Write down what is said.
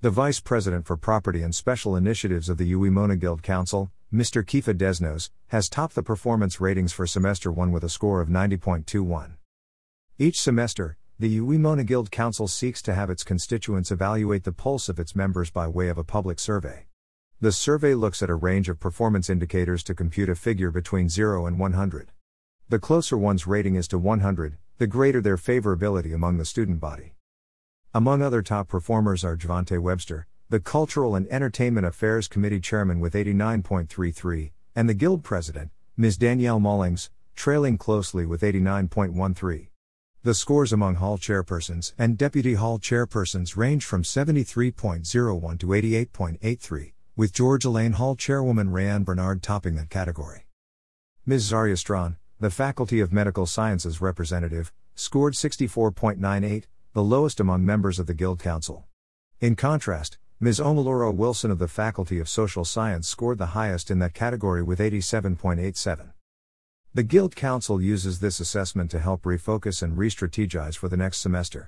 The Vice President for Property and Special Initiatives of the UWI Guild Council, Mr. Keifa Desnoes, has topped the performance ratings for semester 1 with a score of 90.21. Each semester, the UWI Guild Council seeks to have its constituents evaluate the pulse of its members by way of a public survey. The survey looks at a range of performance indicators to compute a figure between 0 and 100. The closer one's rating is to 100, the greater their favorability among the student body. Among other top performers are Javante Webster, the Cultural and Entertainment Affairs Committee Chairman with 89.33, and the Guild President, Ms. Danielle Mullings, trailing closely with 89.13. The scores among Hall chairpersons and deputy Hall chairpersons range from 73.01 to 88.83, with George Alleyne Hall chairwoman Rayanne Bernard topping that category. Ms. Zaria Strawn, the Faculty of Medical Sciences representative, scored 64.98, the lowest among members of the Guild Council. In contrast, Ms. Omalura Wilson of the Faculty of Social Science scored the highest in that category with 87.87. The Guild Council uses this assessment to help refocus and re strategize for the next semester.